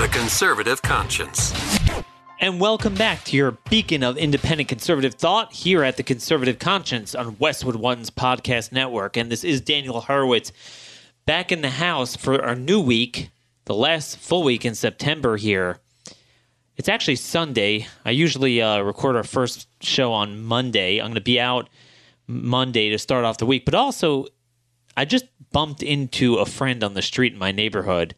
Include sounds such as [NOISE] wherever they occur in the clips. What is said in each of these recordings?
The Conservative Conscience. And welcome back to your beacon of independent conservative thought here at the Conservative Conscience on Westwood One's podcast network. And this is Daniel Horowitz back in the house for our new week, the last full week in September here. It's actually Sunday. I usually uh, record our first show on Monday. I'm going to be out Monday to start off the week, but also I just bumped into a friend on the street in my neighborhood.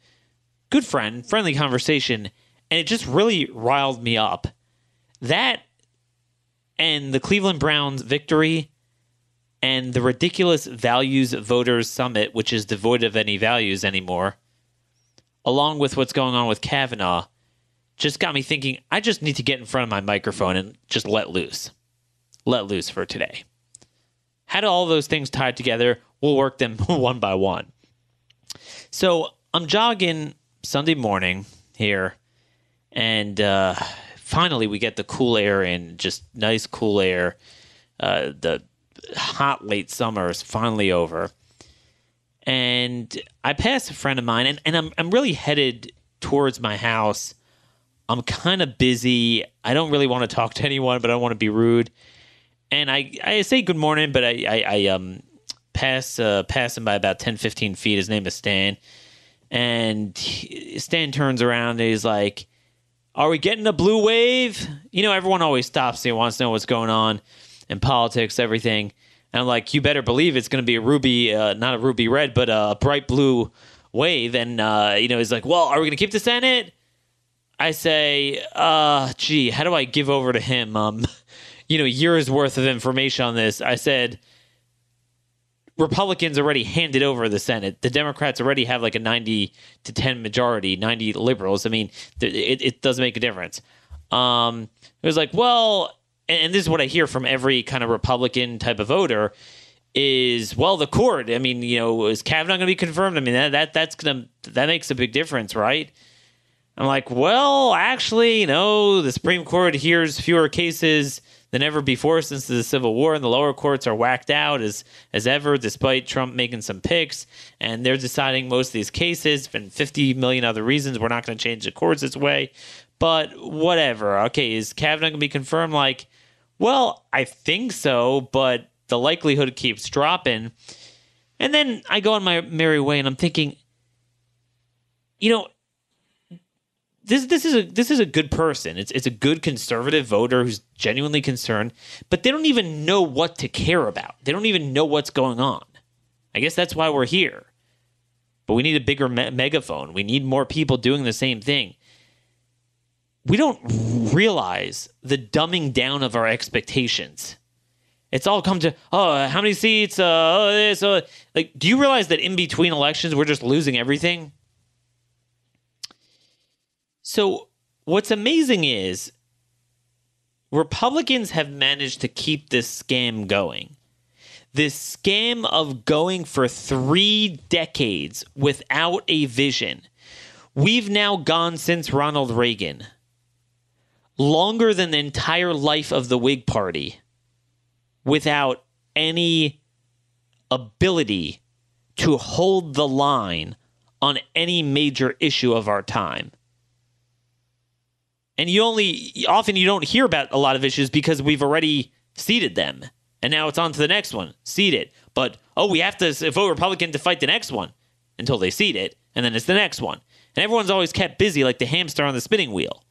Good friend, friendly conversation and it just really riled me up. That and the Cleveland Browns victory and the ridiculous values voters summit, which is devoid of any values anymore, along with what's going on with Kavanaugh, just got me thinking I just need to get in front of my microphone and just let loose. Let loose for today. How do all those things tied together? We'll work them [LAUGHS] one by one. So I'm jogging Sunday morning here and uh, finally we get the cool air in, just nice cool air. Uh, the hot late summer is finally over, and I pass a friend of mine, and, and I'm I'm really headed towards my house. I'm kind of busy. I don't really want to talk to anyone, but I don't want to be rude. And I, I say good morning, but I, I, I um pass uh, pass him by about 10, 15 feet. His name is Stan. And Stan turns around and he's like, are we getting a blue wave? You know, everyone always stops and wants to know what's going on in politics, everything. And I'm like, you better believe it's going to be a ruby, uh, not a ruby red, but a bright blue wave. And, uh, you know, he's like, well, are we going to keep the Senate? I say, uh, gee, how do I give over to him, um, [LAUGHS] you know, years worth of information on this? I said, Republicans already handed over the Senate. The Democrats already have like a 90 to 10 majority, 90 liberals. I mean, it, it doesn't make a difference. Um, it was like, well, and, this is what I hear from every kind of Republican type of voter is, well, the court. I mean, you know, is Kavanaugh going to be confirmed? I mean, that, that that's going to, that makes a big difference, right? I'm like, well, actually, know, the Supreme Court hears fewer cases than ever before since the Civil War, and the lower courts are whacked out as as ever, despite Trump making some picks, and they're deciding most of these cases. And 50 million other reasons we're not going to change the courts this way, but whatever. Okay, is Kavanaugh going to be confirmed? Like, well, I think so, but the likelihood keeps dropping. And then I go on my merry way, and I'm thinking, you know, this this is a this is a good person. It's it's a good conservative voter who's genuinely concerned, but they don't even know what to care about. They don't even know what's going on. I guess that's why we're here. But we need a bigger me- megaphone. We need more people doing the same thing. We don't realize the dumbing down of our expectations. It's all come to oh, how many seats? Uh, oh, this. Uh. Like, do you realize that in between elections we're just losing everything? So, what's amazing is Republicans have managed to keep this scam going. This scam of going for three decades without a vision. We've now gone since Ronald Reagan, longer than the entire life of the Whig Party, without any ability to hold the line on any major issue of our time and you only often you don't hear about a lot of issues because we've already ceded them. And now it's on to the next one. Cede it. But oh we have to vote republican to fight the next one until they cede it and then it's the next one. And everyone's always kept busy like the hamster on the spinning wheel.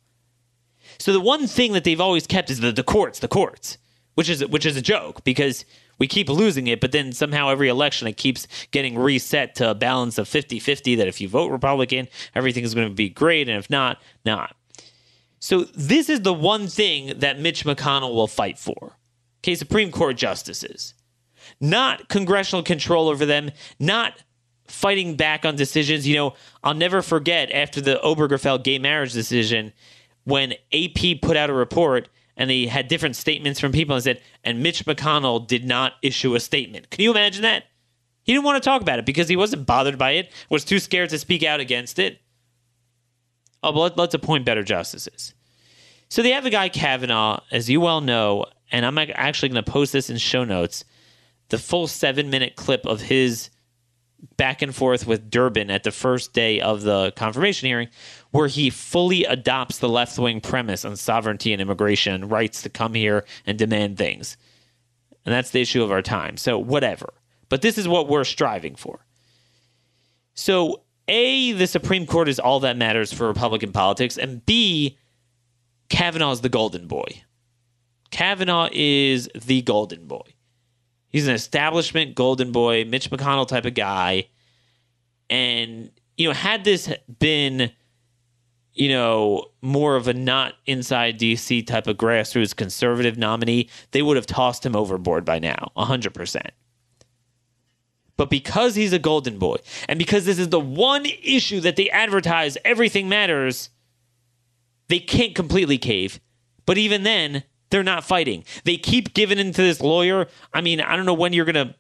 So the one thing that they've always kept is the, the courts the courts which is which is a joke because we keep losing it but then somehow every election it keeps getting reset to a balance of 50-50 that if you vote republican everything is going to be great and if not not so this is the one thing that Mitch McConnell will fight for. Okay, Supreme Court justices. Not congressional control over them, not fighting back on decisions. You know, I'll never forget after the Obergefell gay marriage decision, when AP put out a report and they had different statements from people and said, and Mitch McConnell did not issue a statement. Can you imagine that? He didn't want to talk about it because he wasn't bothered by it, was too scared to speak out against it. Oh, but let's appoint better justices. So they have a guy, Kavanaugh, as you well know, and I'm actually going to post this in show notes the full seven minute clip of his back and forth with Durbin at the first day of the confirmation hearing, where he fully adopts the left wing premise on sovereignty and immigration rights to come here and demand things. And that's the issue of our time. So, whatever. But this is what we're striving for. So, A, the Supreme Court is all that matters for Republican politics. And B, Kavanaugh is the golden boy. Kavanaugh is the golden boy. He's an establishment golden boy, Mitch McConnell type of guy. And, you know, had this been, you know, more of a not inside DC type of grassroots conservative nominee, they would have tossed him overboard by now, 100%. But because he's a golden boy, and because this is the one issue that they advertise everything matters, they can't completely cave. But even then, they're not fighting. They keep giving in to this lawyer. I mean, I don't know when you're gonna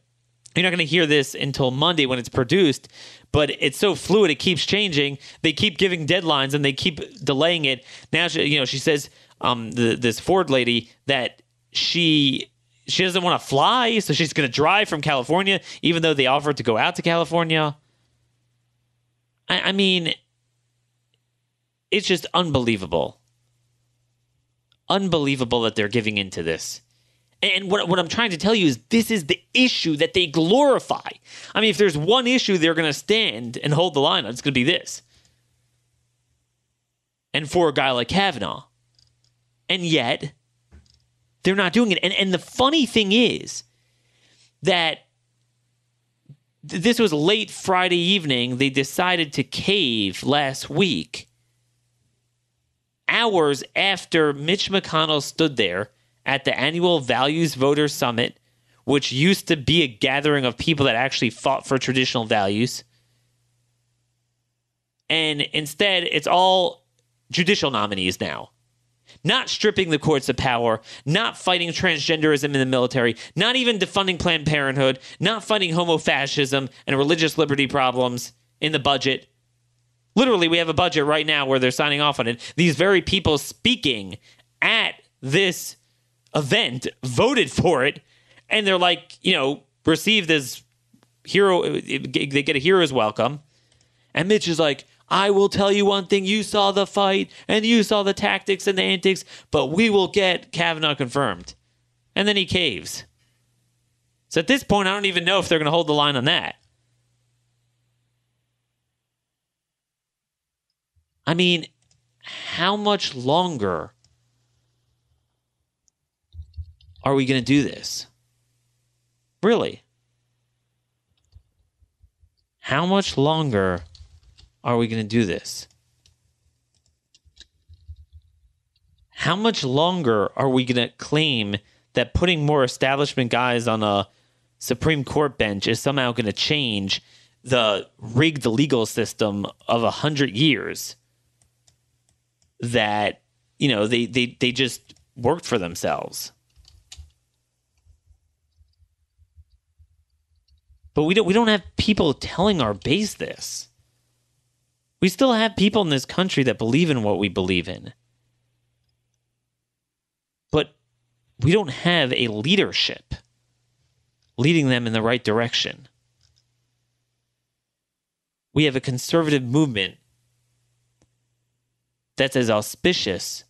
you're not to hear this until Monday when it's produced, but it's so fluid. It keeps changing. They keep giving deadlines and they keep delaying it. Now, she, you know, she says um, the, this Ford lady that she she doesn't want to fly, so she's going to drive from California, even though they offered to go out to California. I, I mean, it's just unbelievable. Unbelievable that they're giving into this. And what, what I'm trying to tell you is this is the issue that they glorify. I mean, if there's one issue they're going to stand and hold the line on, it's going to be this. And for a guy like Kavanaugh. And yet, they're not doing it. And and the funny thing is that th- this was late Friday evening. They decided to cave last week, hours after Mitch McConnell stood there at the annual Values Voter Summit, which used to be a gathering of people that actually fought for traditional values. And instead, it's all judicial nominees now not stripping the courts of power, not fighting transgenderism in the military, not even defunding Planned Parenthood, not fighting homofascism and religious liberty problems in the budget. Literally, we have a budget right now where they're signing off on it. These very people speaking at this event voted for it, and they're like, you know, received as hero, they get a hero's welcome. And Mitch is like, I will tell you one thing. You saw the fight and you saw the tactics and the antics, but we will get Kavanaugh confirmed. And then he caves. So at this point, I don't even know if they're going to hold the line on that. I mean, how much longer are we going to do this? Really? How much longer are we going to do this? How much longer are we going to claim that putting more establishment guys on a Supreme Court bench is somehow going to change the rigged legal system of a hundred years? That you know they, they they just worked for themselves. But we don't we don't have people telling our base this we still have people in this country that believe in what we believe in. But we don't have a leadership leading them in the right direction. We have a conservative movement that's as auspicious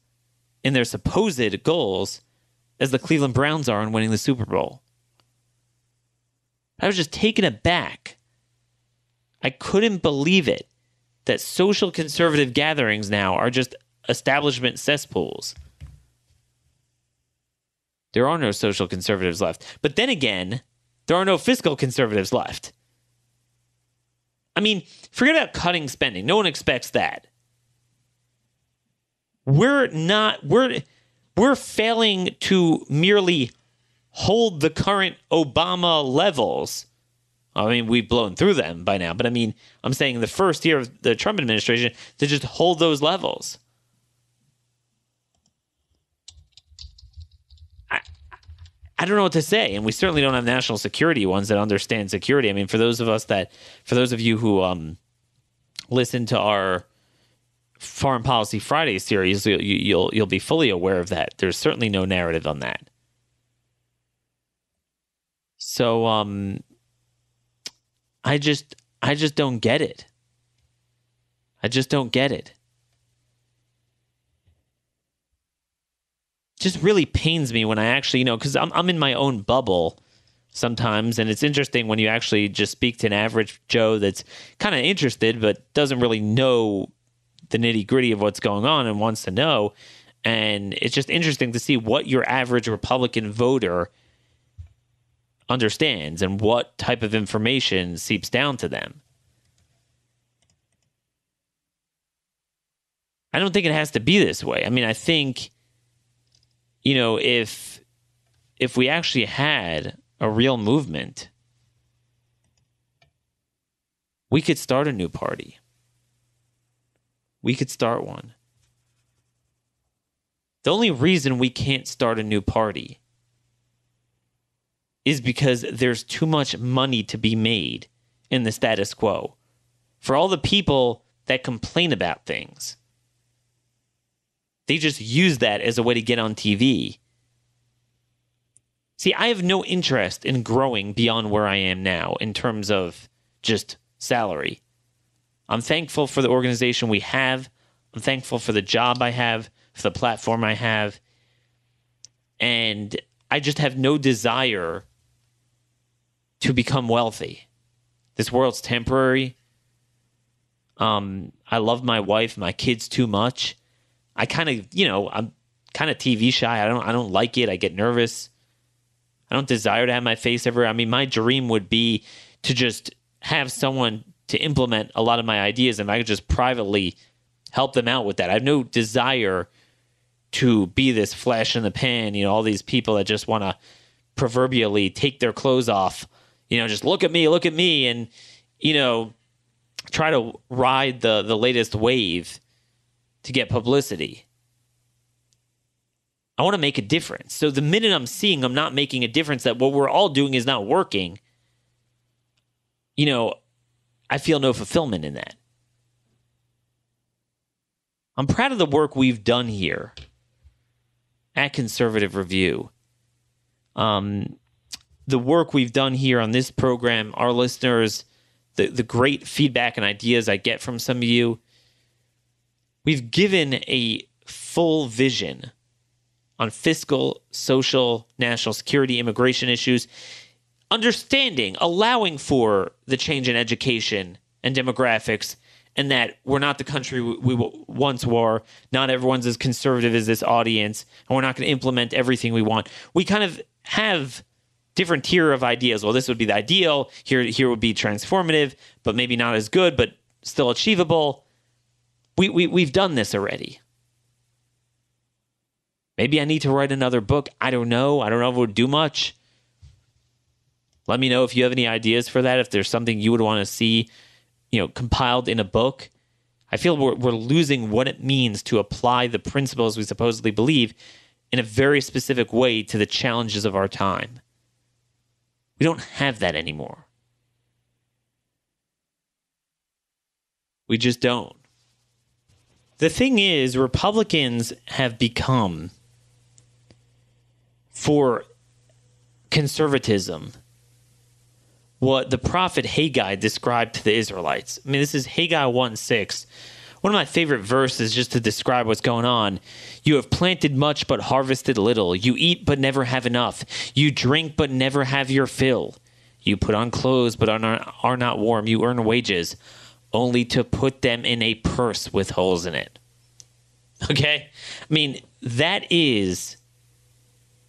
in their supposed goals as the Cleveland Browns are in winning the Super Bowl. I was just taken aback. I couldn't believe it that social conservative gatherings now are just establishment cesspools. There are no social conservatives left. But then again, there are no fiscal conservatives left. I mean, forget about cutting spending. No one expects that. We're not we're we're failing to merely hold the current Obama levels I mean, we've blown through them by now, but I mean, I'm saying the first year of the Trump administration to just hold those levels. I, I don't know what to say, and we certainly don't have national security ones that understand security. I mean, for those of us that, for those of you who um, listen to our Foreign Policy Friday series, you, will you'll, you'll be fully aware of that. There's certainly no narrative on that. So, um, I just I just don't get it. I just don't get it. Just really pains me when I actually, you know, because I'm I'm in my own bubble sometimes, and it's interesting when you actually just speak to an average Joe that's kind of interested but doesn't really know the nitty gritty of what's going on and wants to know. And it's just interesting to see what your average Republican voter understands and what type of information seeps down to them. I don't think it has to be this way. I mean, I think you know, if if we actually had a real movement, we could start a new party. We could start one. The only reason we can't start a new party is because there's too much money to be made in the status quo. For all the people that complain about things, they just use that as a way to get on TV. See, I have no interest in growing beyond where I am now in terms of just salary. I'm thankful for the organization we have. I'm thankful for the job I have, for the platform I have. And I just have no desire to become wealthy. This world's temporary. Um, I love my wife, my kids too much. I kind of, you know, I'm kind of TV shy. I don't I don't like it. I get nervous. I don't desire to have my face ever. I mean, my dream would be to just have someone to implement a lot of my ideas and I could just privately help them out with that. I have no desire to be this flash in the pan, you know, all these people that just want to proverbially take their clothes off, you know, just look at me, look at me and you know, try to ride the the latest wave to get publicity. I want to make a difference. So the minute I'm seeing I'm not making a difference, that what we're all doing is not working, you know, I feel no fulfillment in that. I'm proud of the work we've done here at Conservative Review. Um, the work we've done here on this program, our listeners, the, the great feedback and ideas I get from some of you. We've given a full vision on fiscal, social, national security, immigration issues, understanding, allowing for the change in education and demographics, and that we're not the country we, once were. Not everyone's as conservative as this audience, and we're not going to implement everything we want. We kind of have different tier of ideas. Well, this would be the ideal. Here, here would be transformative, but maybe not as good, but still achievable. We, we we've done this already. Maybe I need to write another book. I don't know. I don't know if it would do much. Let me know if you have any ideas for that. If there's something you would want to see, you know, compiled in a book. I feel we're, we're losing what it means to apply the principles we supposedly believe in a very specific way to the challenges of our time. We don't have that anymore. We just don't. The thing is, Republicans have become for conservatism what the prophet Haggai described to the Israelites. I mean, this is Haggai 1 6. One of my favorite verses just to describe what's going on. You have planted much but harvested little. You eat but never have enough. You drink but never have your fill. You put on clothes but are not, are not warm. You earn wages only to put them in a purse with holes in it. [LAUGHS] Okay? I mean, that is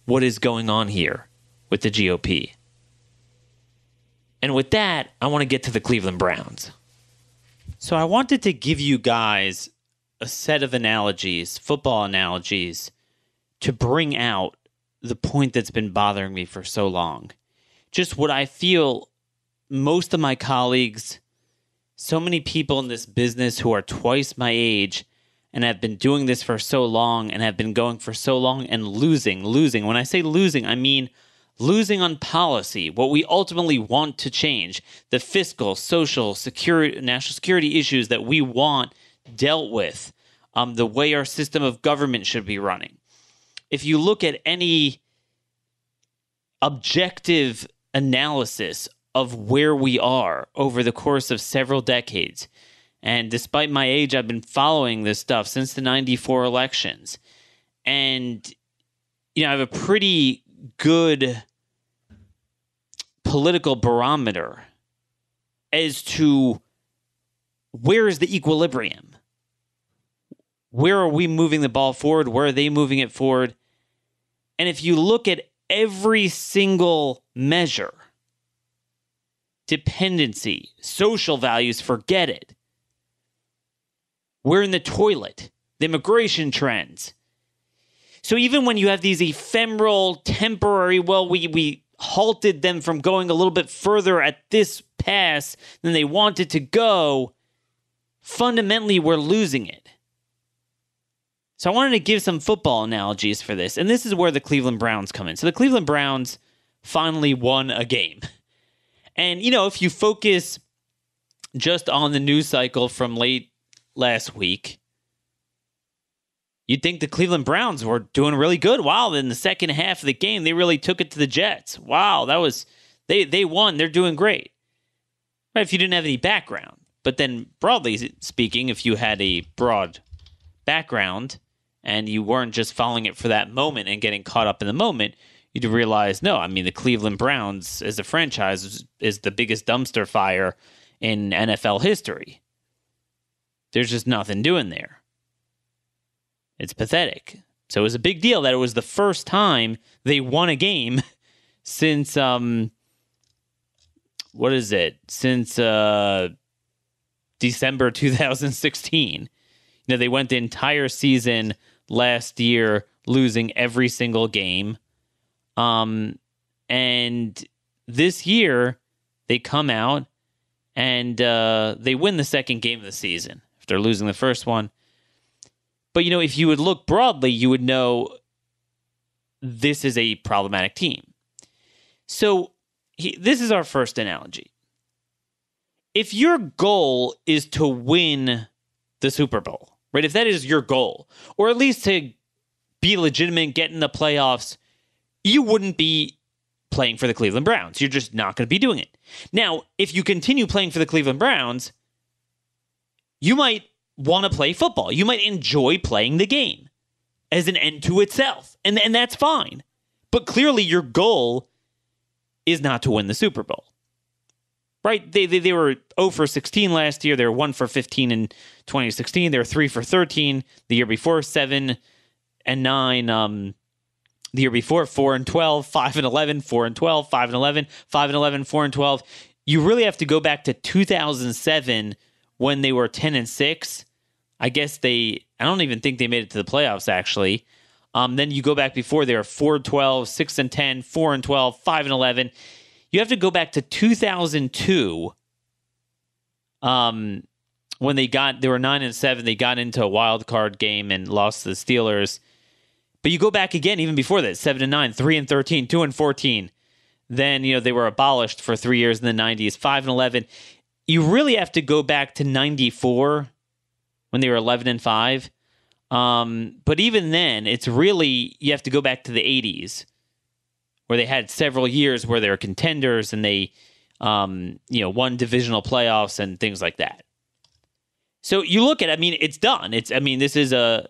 what is going on here with the GOP. And with that, I want to get to the Cleveland Browns. So I wanted to give you guys a set of analogies, football analogies, to bring out the point that's been bothering me for so long. Just what I feel most of my colleagues, so many people in this business who are twice my age, and have been doing this for so long and have been going for so long and losing, losing. When I say losing, I mean losing on policy, what we ultimately want to change, the fiscal, social, security, national security issues that we want dealt with, um, the way our system of government should be running. If you look at any objective analysis of where we are over the course of several decades, and despite my age, I've been following this stuff since the 94 elections. And, you know, I have a pretty good political barometer as to where is the equilibrium? Where are we moving the ball forward? Where are they moving it forward? And if you look at every single measure, dependency, social values, forget it. We're in the toilet, the immigration trends. So even when you have these ephemeral, temporary, well, we, we halted them from going a little bit further at this pass than they wanted to go, fundamentally, we're losing it. So I wanted to give some football analogies for this. And this is where the Cleveland Browns come in. So the Cleveland Browns finally won a game. And, you know, if you focus just on the news cycle from late last week, you'd think the Cleveland Browns were doing really good. Wow, in the second half of the game, they really took it to the Jets. Wow, that was they they won. They're doing great. Right, if you didn't have any background. But then broadly speaking, if you had a broad background and you weren't just following it for that moment and getting caught up in the moment, you'd realize no, I mean the Cleveland Browns as a franchise is, is the biggest dumpster fire in NFL history. There's just nothing doing there. It's pathetic. So it was a big deal that it was the first time they won a game [LAUGHS] since um what is it? Since uh December [LAUGHS] 2016. You know, they went the entire season last year losing every single game. Um and this year they come out and uh, they win the second game of the season after losing the first one. But you know, if you would look broadly, you would know this is a problematic team. So he, this is our first analogy. If your goal is to win the Super Bowl, right? If that is your goal, or at least to be legitimate, get in the playoffs, you wouldn't be playing for the Cleveland Browns. You're just not going to be doing it. Now, if you continue playing for the Cleveland Browns, you might want to play football. You might enjoy playing the game as an end to itself. And, and that's fine. But clearly, your goal is not to win the Super Bowl. Right? They, they, they were 0 for 16 last year. They were 1 for 15 in 2016. They were 3 for 13 the year before, 7 and 9 um, the year before, 4 and 12, 5 and 11, 4 and 12, 5 and 11, 5 and 11, 4 and 12. You really have to go back to 2007 when they were 10 and 6. I guess they, I don't even think they made it to the playoffs actually. Um, then you go back before they were 4 12, 6 and 10, 4 and 12, 5 and 11. You have to go back to 2002 um, when they got, they were 9 and 7. They got into a wild card game and lost to the Steelers. But you go back again, even before that, 7 and 9, 3 and 13, 2 and 14. Then, you know, they were abolished for three years in the 90s, 5 and 11 you really have to go back to 94 when they were 11 and 5. Um, but even then, it's really, you have to go back to the 80s where they had several years where they were contenders and they, um, you know, won divisional playoffs and things like that. So you look at, I mean, it's done. It's, I mean, this is a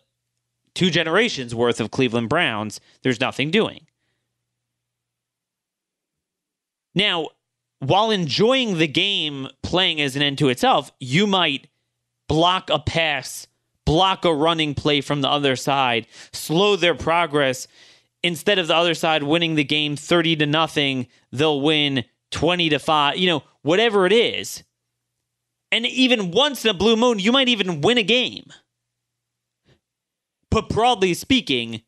two generations worth of Cleveland Browns. There's nothing doing. Now, while enjoying the game playing as an end to itself, you might block a pass, block a running play from the other side, slow their progress. Instead of the other side winning the game 30 to nothing, they'll win 20 to 5, you know, whatever it is. And even once in a blue moon, you might even win a game. But broadly speaking,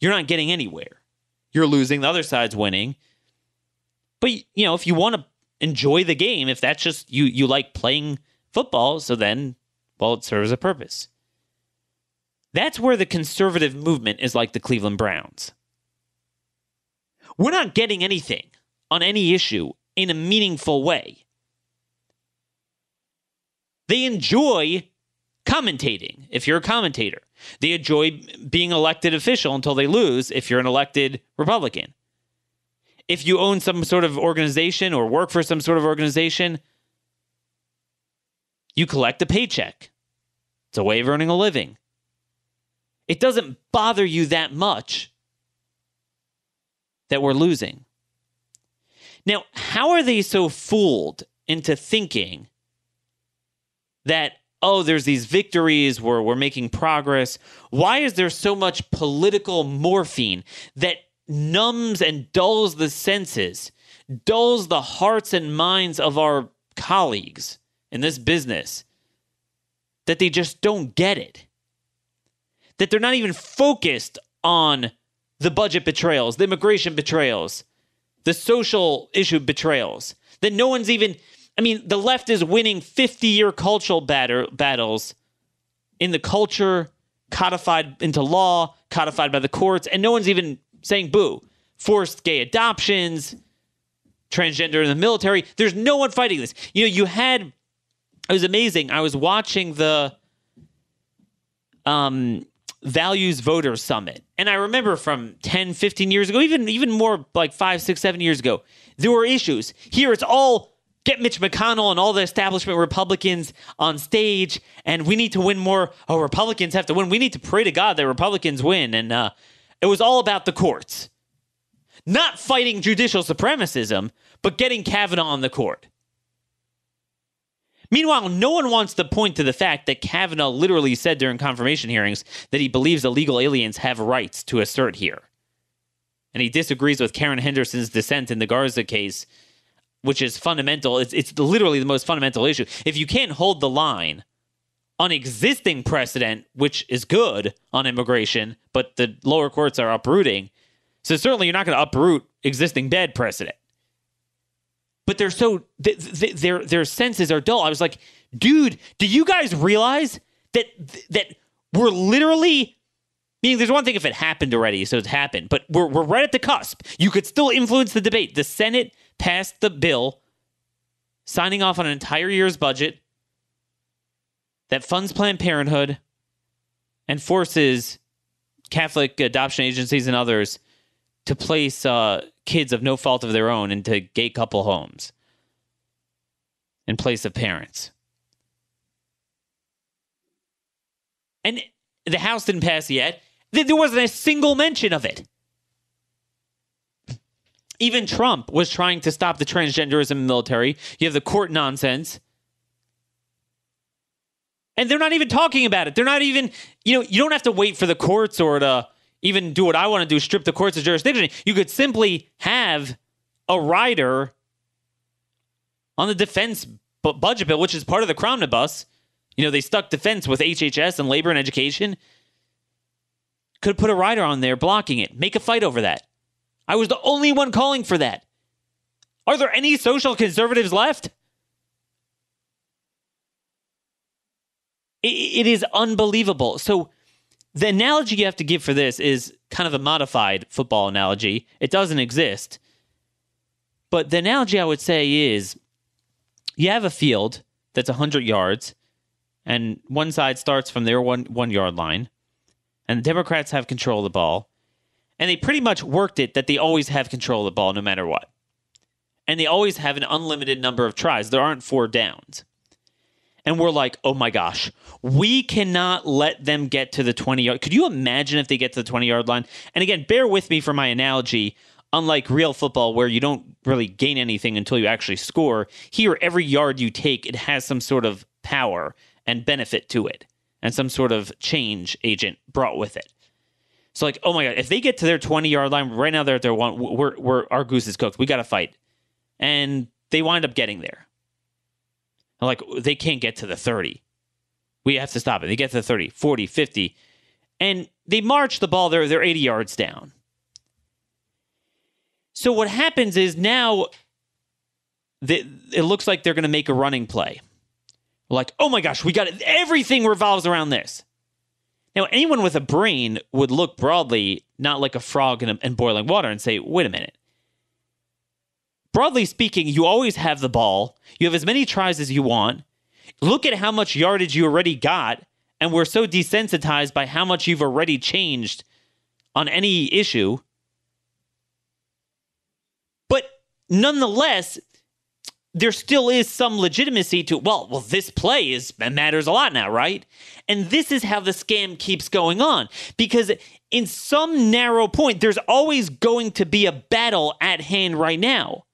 you're not getting anywhere. You're losing, the other side's winning. But you know, if you want to enjoy the game, if that's just you you like playing football, so then well, it serves a purpose. That's where the conservative movement is like the Cleveland Browns. we're not getting anything on any issue in a meaningful way. They enjoy commentating if you're a commentator. They enjoy being elected official until they lose if you're an elected Republican. If you own some sort of organization or work for some sort of organization, you collect a paycheck. It's a way of earning a living. It doesn't bother you that much that we're losing. Now, how are they so fooled into thinking that, oh, there's these victories where we're making progress? Why is there so much political morphine that numbs and dulls the senses, dulls the hearts and minds of our colleagues in this business that they just don't get it? That they're not even focused on the budget betrayals, the immigration betrayals, the social issue betrayals. That no one's even, I mean, the left is winning 50 year cultural batter, battles in the culture, codified into law, codified by the courts, and no one's even saying boo. Forced gay adoptions, transgender in the military. There's no one fighting this. You know, you had, it was amazing. I was watching the, um, values voter summit and i remember from 10 15 years ago even even more like five six seven years ago there were issues here it's all get mitch mcconnell and all the establishment republicans on stage and we need to win more oh republicans have to win we need to pray to god that republicans win and uh, it was all about the courts not fighting judicial supremacism but getting kavanaugh on the court Meanwhile, no one wants to point to the fact that Kavanaugh literally said during confirmation hearings that he believes illegal aliens have rights to assert here. And he disagrees with Karen Henderson's dissent in the Garza case, which is fundamental. It's, it's literally the most fundamental issue. If you can't hold the line on existing precedent, which is good on immigration, but the lower courts are uprooting, so certainly you're not going to uproot existing bad precedent but they're so th- th- their their senses are dull. I was like, dude, do you guys realize that that we're literally meaning there's one thing if it happened already, so it's happened, but we're we're right at the cusp. You could still influence the debate. The Senate passed the bill signing off on an entire year's budget that funds Planned Parenthood and forces Catholic adoption agencies and others to place uh, kids of no fault of their own into gay couple homes in place of parents. And the House didn't pass yet. There wasn't a single mention of it. Even Trump was trying to stop the transgenderism in the military. You have the court nonsense. And they're not even talking about it. They're not even, you know, you don't have to wait for the courts or to even do what I want to do, strip the courts of jurisdiction. You could simply have a rider on the defense bu- budget bill, which is part of the Cromnibus. You know, they stuck defense with HHS and labor and education. Could put a rider on there blocking it. Make a fight over that. I was the only one calling for that. Are there any social conservatives left? It, it is unbelievable. So, the analogy you have to give for this is kind of a modified football analogy. It doesn't exist. But the analogy I would say is you have a field that's 100 yards, and one side starts from their one, one yard line, and the Democrats have control of the ball. And they pretty much worked it that they always have control of the ball no matter what. And they always have an unlimited number of tries. There aren't four downs and we're like, oh my gosh, we cannot let them get to the 20 yard. Could you imagine if they get to the 20 yard line? And again, bear with me for my analogy. Unlike real football, where you don't really gain anything until you actually score, here, every yard you take, it has some sort of power and benefit to it, and some sort of change agent brought with it. So, like, oh my God, if they get to their 20 yard line, right now they're at their one, we're, we're, our goose is cooked. We got to fight. And they wind up getting there like they can't get to the 30. We have to stop it. They get to the 30, 40, 50. And they march the ball, they're, they're 80 yards down. So what happens is now it looks like they're going to make a running play. Like, oh my gosh, we got it. Everything revolves around this. Now, anyone with a brain would look broadly not like a frog in, a, in boiling water and say, wait a minute. Broadly speaking, you always have the ball. You have as many tries as you want. Look at how much yardage you already got, and we're so desensitized by how much you've already changed on any issue. But nonetheless, there still is some legitimacy to well well this play is matters a lot now right and this is how the scam keeps going on because in some narrow point there's always going to be a battle at hand right now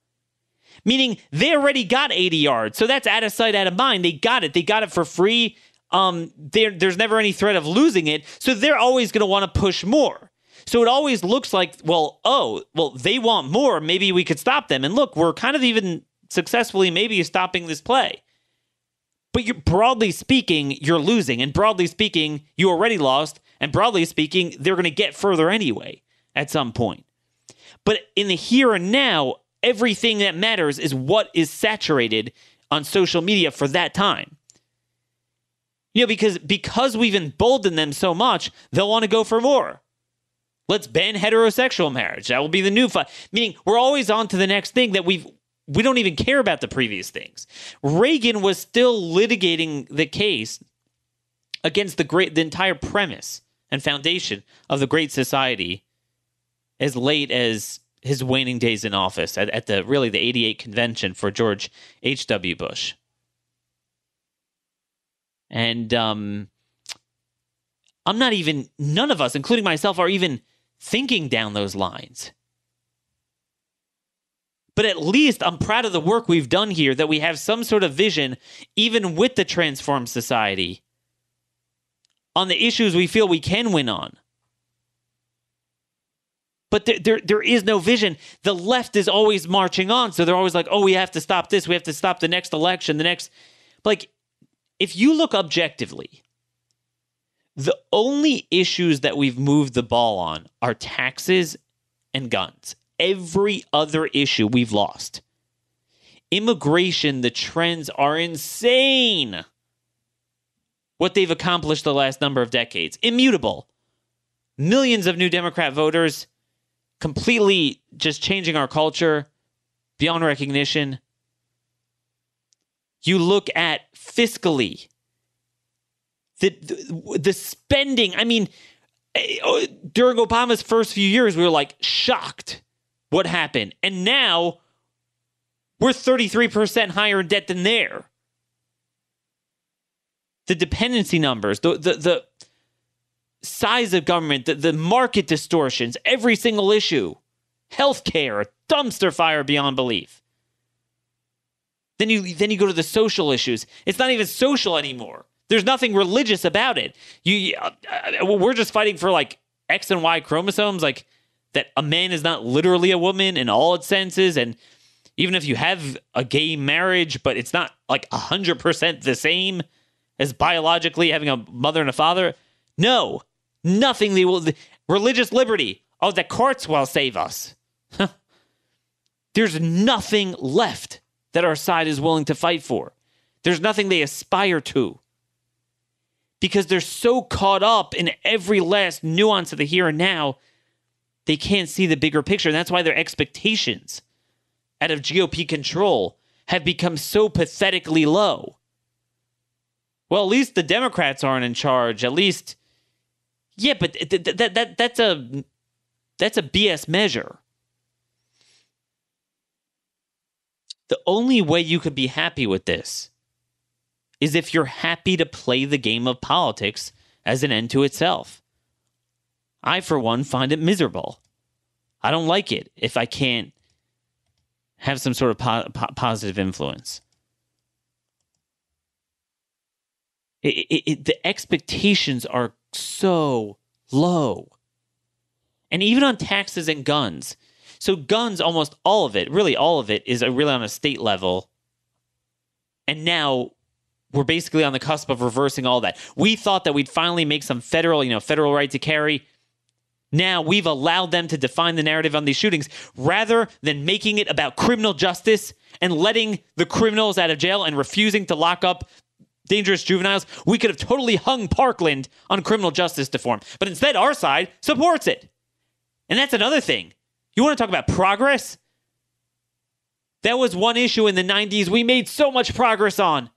meaning they already got 80 yards so that's out of sight out of mind they got it they got it for free um there's never any threat of losing it so they're always going to want to push more so it always looks like, well, oh, well, they want more. Maybe we could stop them. And look, we're kind of even successfully maybe stopping this play. But you're, broadly speaking, you're losing. And broadly speaking, you already lost. And broadly speaking, they're going to get further anyway at some point. But in the here and now, everything that matters is what is saturated on social media for that time. You know, because because we've emboldened them so much, they'll want to go for more. Let's ban heterosexual marriage. That will be the new fight. Meaning, we're always on to the next thing that we've we don't even care about the previous things. Reagan was still litigating the case against the great the entire premise and foundation of the Great Society as late as his waning days in office at, at the really the 88 convention for George H.W. Bush. And um, I'm not even, none of us, including myself, are even thinking down those lines. But at least I'm proud of the work we've done here that we have some sort of vision, even with the transformed society, on the issues we feel we can win on. But there, there, there is no vision. The left is always marching on. So they're always like, oh, we have to stop this. We have to stop the next election, the next. Like, if you look objectively, the only issues that we've moved the ball on are taxes and guns every other issue we've lost. Immigration, the trends are insane. What they've accomplished the last number of decades, immutable. Millions of new Democrat voters, completely just changing our culture beyond recognition. You look at fiscally, the, the, the spending. I mean, eh, oh, during Obama's first few years, we were like shocked what happened. And now we're 33% higher in debt than there. The dependency numbers, the, the, the size of government, the, the market distortions, every single issue, healthcare, dumpster fire beyond belief. Then you then you go to the social issues. It's not even social anymore. There's nothing religious about it. You, uh, uh, we're just fighting for like X and Y chromosomes. Like that a man is not literally a woman in all its senses and even if you have a gay marriage but it's not like 100% the same as biologically having a mother and a father no nothing they will religious liberty oh the courts will save us there's nothing left that our side is willing to fight for there's nothing they aspire to because they're so caught up in every last nuance of the here and now they can't see the bigger picture. And that's why their expectations out of GOP control have become so pathetically low. Well, at least the Democrats aren't in charge. At least, yeah, but that, that, that that's a that's a BS measure. The only way you could be happy with this is if you're happy to play the game of politics as an end to itself. I, for one, find it miserable. I don't like it if I can't have some sort of po- po- positive influence. It, it, it, the expectations are so low. And even on taxes and guns. So, guns, almost all of it, really all of it, is really on a state level. And now we're basically on the cusp of reversing all that. We thought that we'd finally make some federal, you know, federal right to carry. Now we've allowed them to define the narrative on these shootings rather than making it about criminal justice and letting the criminals out of jail and refusing to lock up dangerous juveniles. We could have totally hung Parkland on criminal justice reform. But instead, our side supports it. And that's another thing. You want to talk about progress? That was one issue in the 90s we made so much progress on.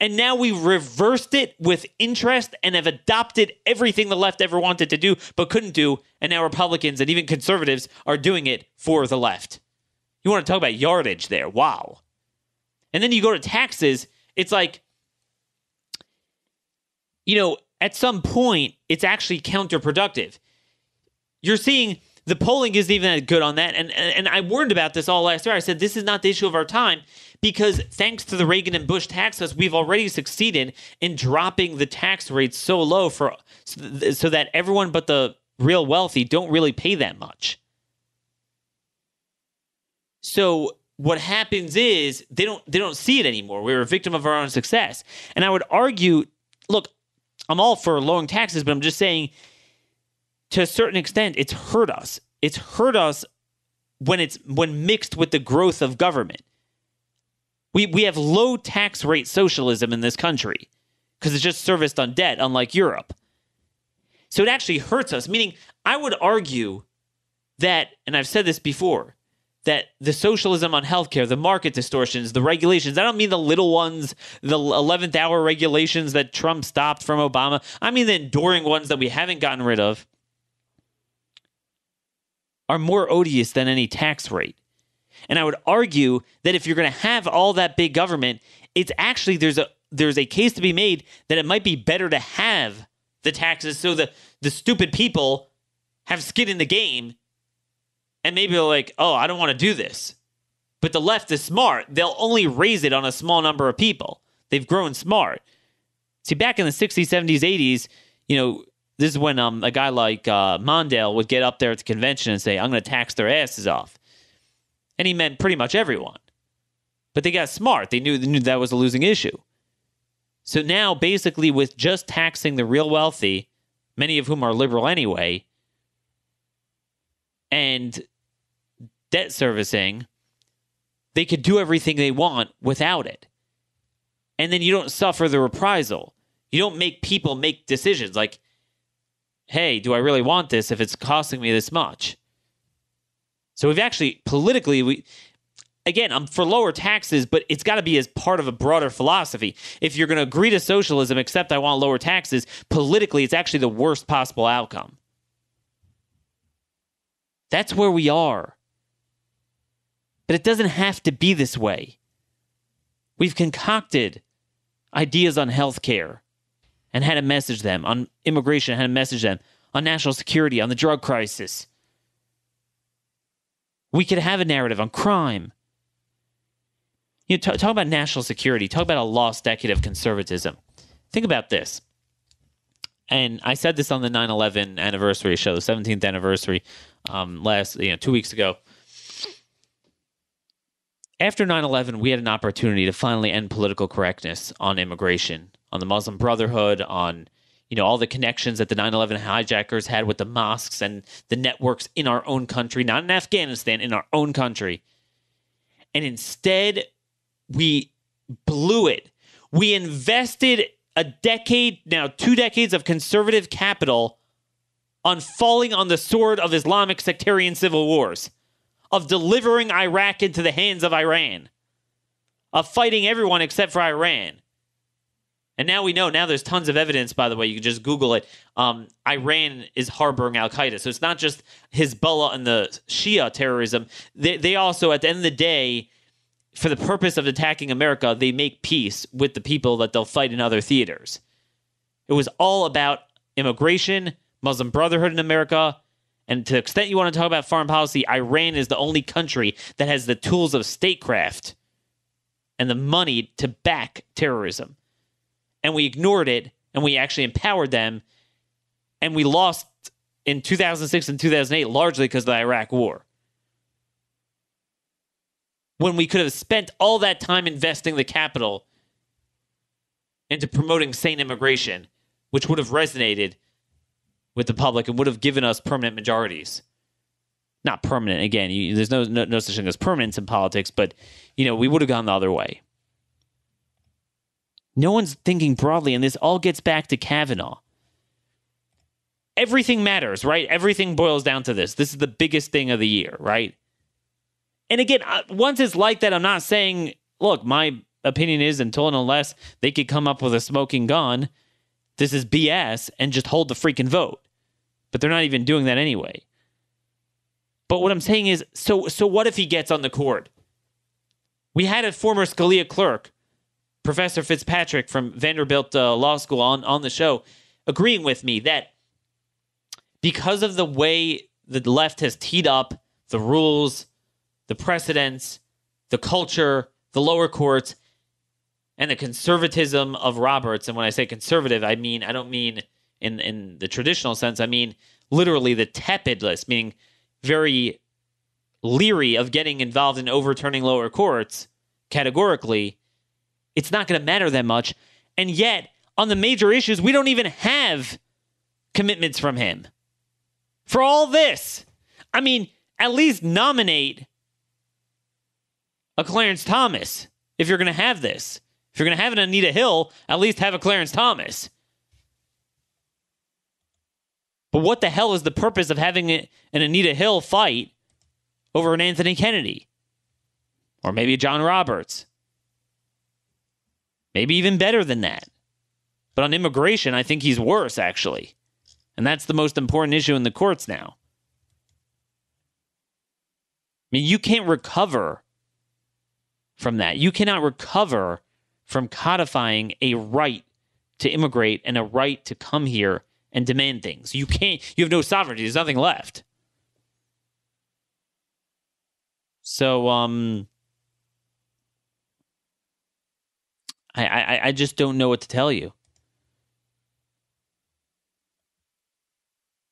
And now we reversed it with interest and have adopted everything the left ever wanted to do but couldn't do. And now Republicans and even conservatives are doing it for the left. You want to talk about yardage there? Wow. And then you go to taxes, it's like, you know, at some point, it's actually counterproductive. You're seeing the polling isn't even that good on that. And, and, and I warned about this all last year. I said, this is not the issue of our time because thanks to the Reagan and Bush tax cuts, we've already succeeded in dropping the tax rates so low for so that everyone but the real wealthy don't really pay that much. So what happens is they don't they don't see it anymore. We're a victim of our own success. And I would argue, look, I'm all for lowering taxes, but I'm just saying to a certain extent it's hurt us. It's hurt us when it's when mixed with the growth of government. We we have low tax rate socialism in this country because it's just serviced on debt, unlike Europe. So it actually hurts us. Meaning, I would argue that, and I've said this before, that the socialism on healthcare, the market distortions, the regulations, I don't mean the little ones, the 11th hour regulations that Trump stopped from Obama. I mean the enduring ones that we haven't gotten rid of are more odious than any tax rate. And I would argue that if you're going to have all that big government, it's actually there's a there's a case to be made that it might be better to have the taxes so the the stupid people have skin in the game and maybe they're like, "Oh, I don't want to do this." But the left is smart. They'll only raise it on a small number of people. They've grown smart. See, back in the 60s, 70s, 80s, you know, this is when um, a guy like uh, Mondale would get up there at the convention and say, I'm going to tax their asses off and he meant pretty much everyone. But they got smart. They knew, they knew that was a losing issue. So now, basically, with just taxing the real wealthy, many of whom are liberal anyway, and debt servicing, they could do everything they want without it. And then you don't suffer the reprisal. You don't make people make decisions like, hey, do I really want this if it's costing me this much? So we've actually politically we again, I'm for lower taxes, but it's got to be as part of a broader philosophy. If you're going to agree to socialism, except I want lower taxes, politically, it's actually the worst possible outcome. That's where we are. But it doesn't have to be this way. We've concocted ideas on healthcare and how to message them, on immigration, how to message them, on national security, on the drug crisis. We could have a narrative on crime. You know, talk, talk about national security. Talk about a lost decade of conservatism. Think about this. And I said this on the 9 11 anniversary show, the 17th anniversary, um, last, you know, two weeks ago. After 9 11, we had an opportunity to finally end political correctness on immigration, on the Muslim Brotherhood, on you know all the connections that the 9/11 hijackers had with the mosques and the networks in our own country, not in Afghanistan, in our own country. And instead, we blew it. We invested a decade, now two decades of conservative capital on falling on the sword of Islamic sectarian civil wars, of delivering Iraq into the hands of Iran, of fighting everyone except for Iran and now we know, now there's tons of evidence, by the way, you can just Google it. Um, Iran is harboring Al Qaeda. So it's not just Hezbollah and the Shia terrorism. They, they also, at the end of the day, for the purpose of attacking America, they make peace with the people that they'll fight in other theaters. It was all about immigration, Muslim Brotherhood in America. And to the extent you want to talk about foreign policy, Iran is the only country that has the tools of statecraft and the money to back terrorism and we ignored it and we actually empowered them and we lost in 2006 and 2008 largely because of the Iraq war. When we could have spent all that time investing the capital into promoting sane immigration, which would have resonated with the public and would have given us permanent majorities. Not permanent, again, you, there's no, no, no such thing as permanence in politics, but you know, we would have gone the other way. No one's thinking broadly, and this all gets back to Kavanaugh. Everything matters, right? Everything boils down to this. This is the biggest thing of the year, right? And again, once it's like that, I'm not saying, look, my opinion is until and unless they could come up with a smoking gun, this is BS and just hold the freaking vote. But they're not even doing that anyway. But what I'm saying is, so so what if he gets on the court? We had a former Scalia clerk, Professor Fitzpatrick from Vanderbilt uh, Law School, on on the show, agreeing with me that because of the way the left has teed up the rules, the precedents, the culture, the lower courts, and the conservatism of Roberts. And when I say conservative, I mean I don't mean in in the traditional sense. I mean literally the tepidness, meaning very leery of getting involved in overturning lower courts categorically. It's not going to matter that much, and yet on the major issues, we don't even have commitments from him for all this. I mean, at least nominate a Clarence Thomas if you're going to have this. If you're going to have an Anita Hill, at least have a Clarence Thomas. But what the hell is the purpose of having an Anita Hill fight over an Anthony Kennedy? Or maybe John Roberts? Maybe even better than that. But on immigration, I think he's worse, actually. And that's the most important issue in the courts now. I mean, you can't recover from that. You cannot recover from codifying a right to immigrate and a right to come here and demand things. You can't, you have no sovereignty. There's nothing left. So, um, I, I, I just don't know what to tell you.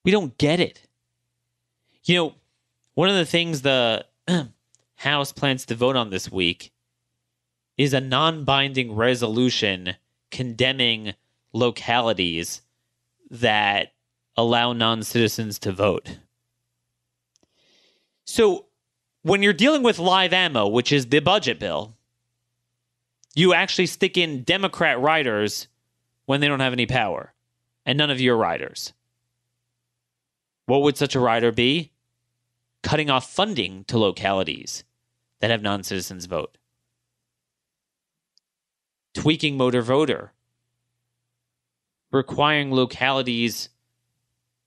We don't get it. You know, one of the things the [CLEARS THROAT] House plans to vote on this week is a non binding resolution condemning localities that allow non citizens to vote. So, when you're dealing with live ammo, which is the budget bill, you actually stick in Democrat riders when they don't have any power, and none of your riders. What would such a rider be? Cutting off funding to localities that have non citizens vote. Tweaking motor voter. Requiring localities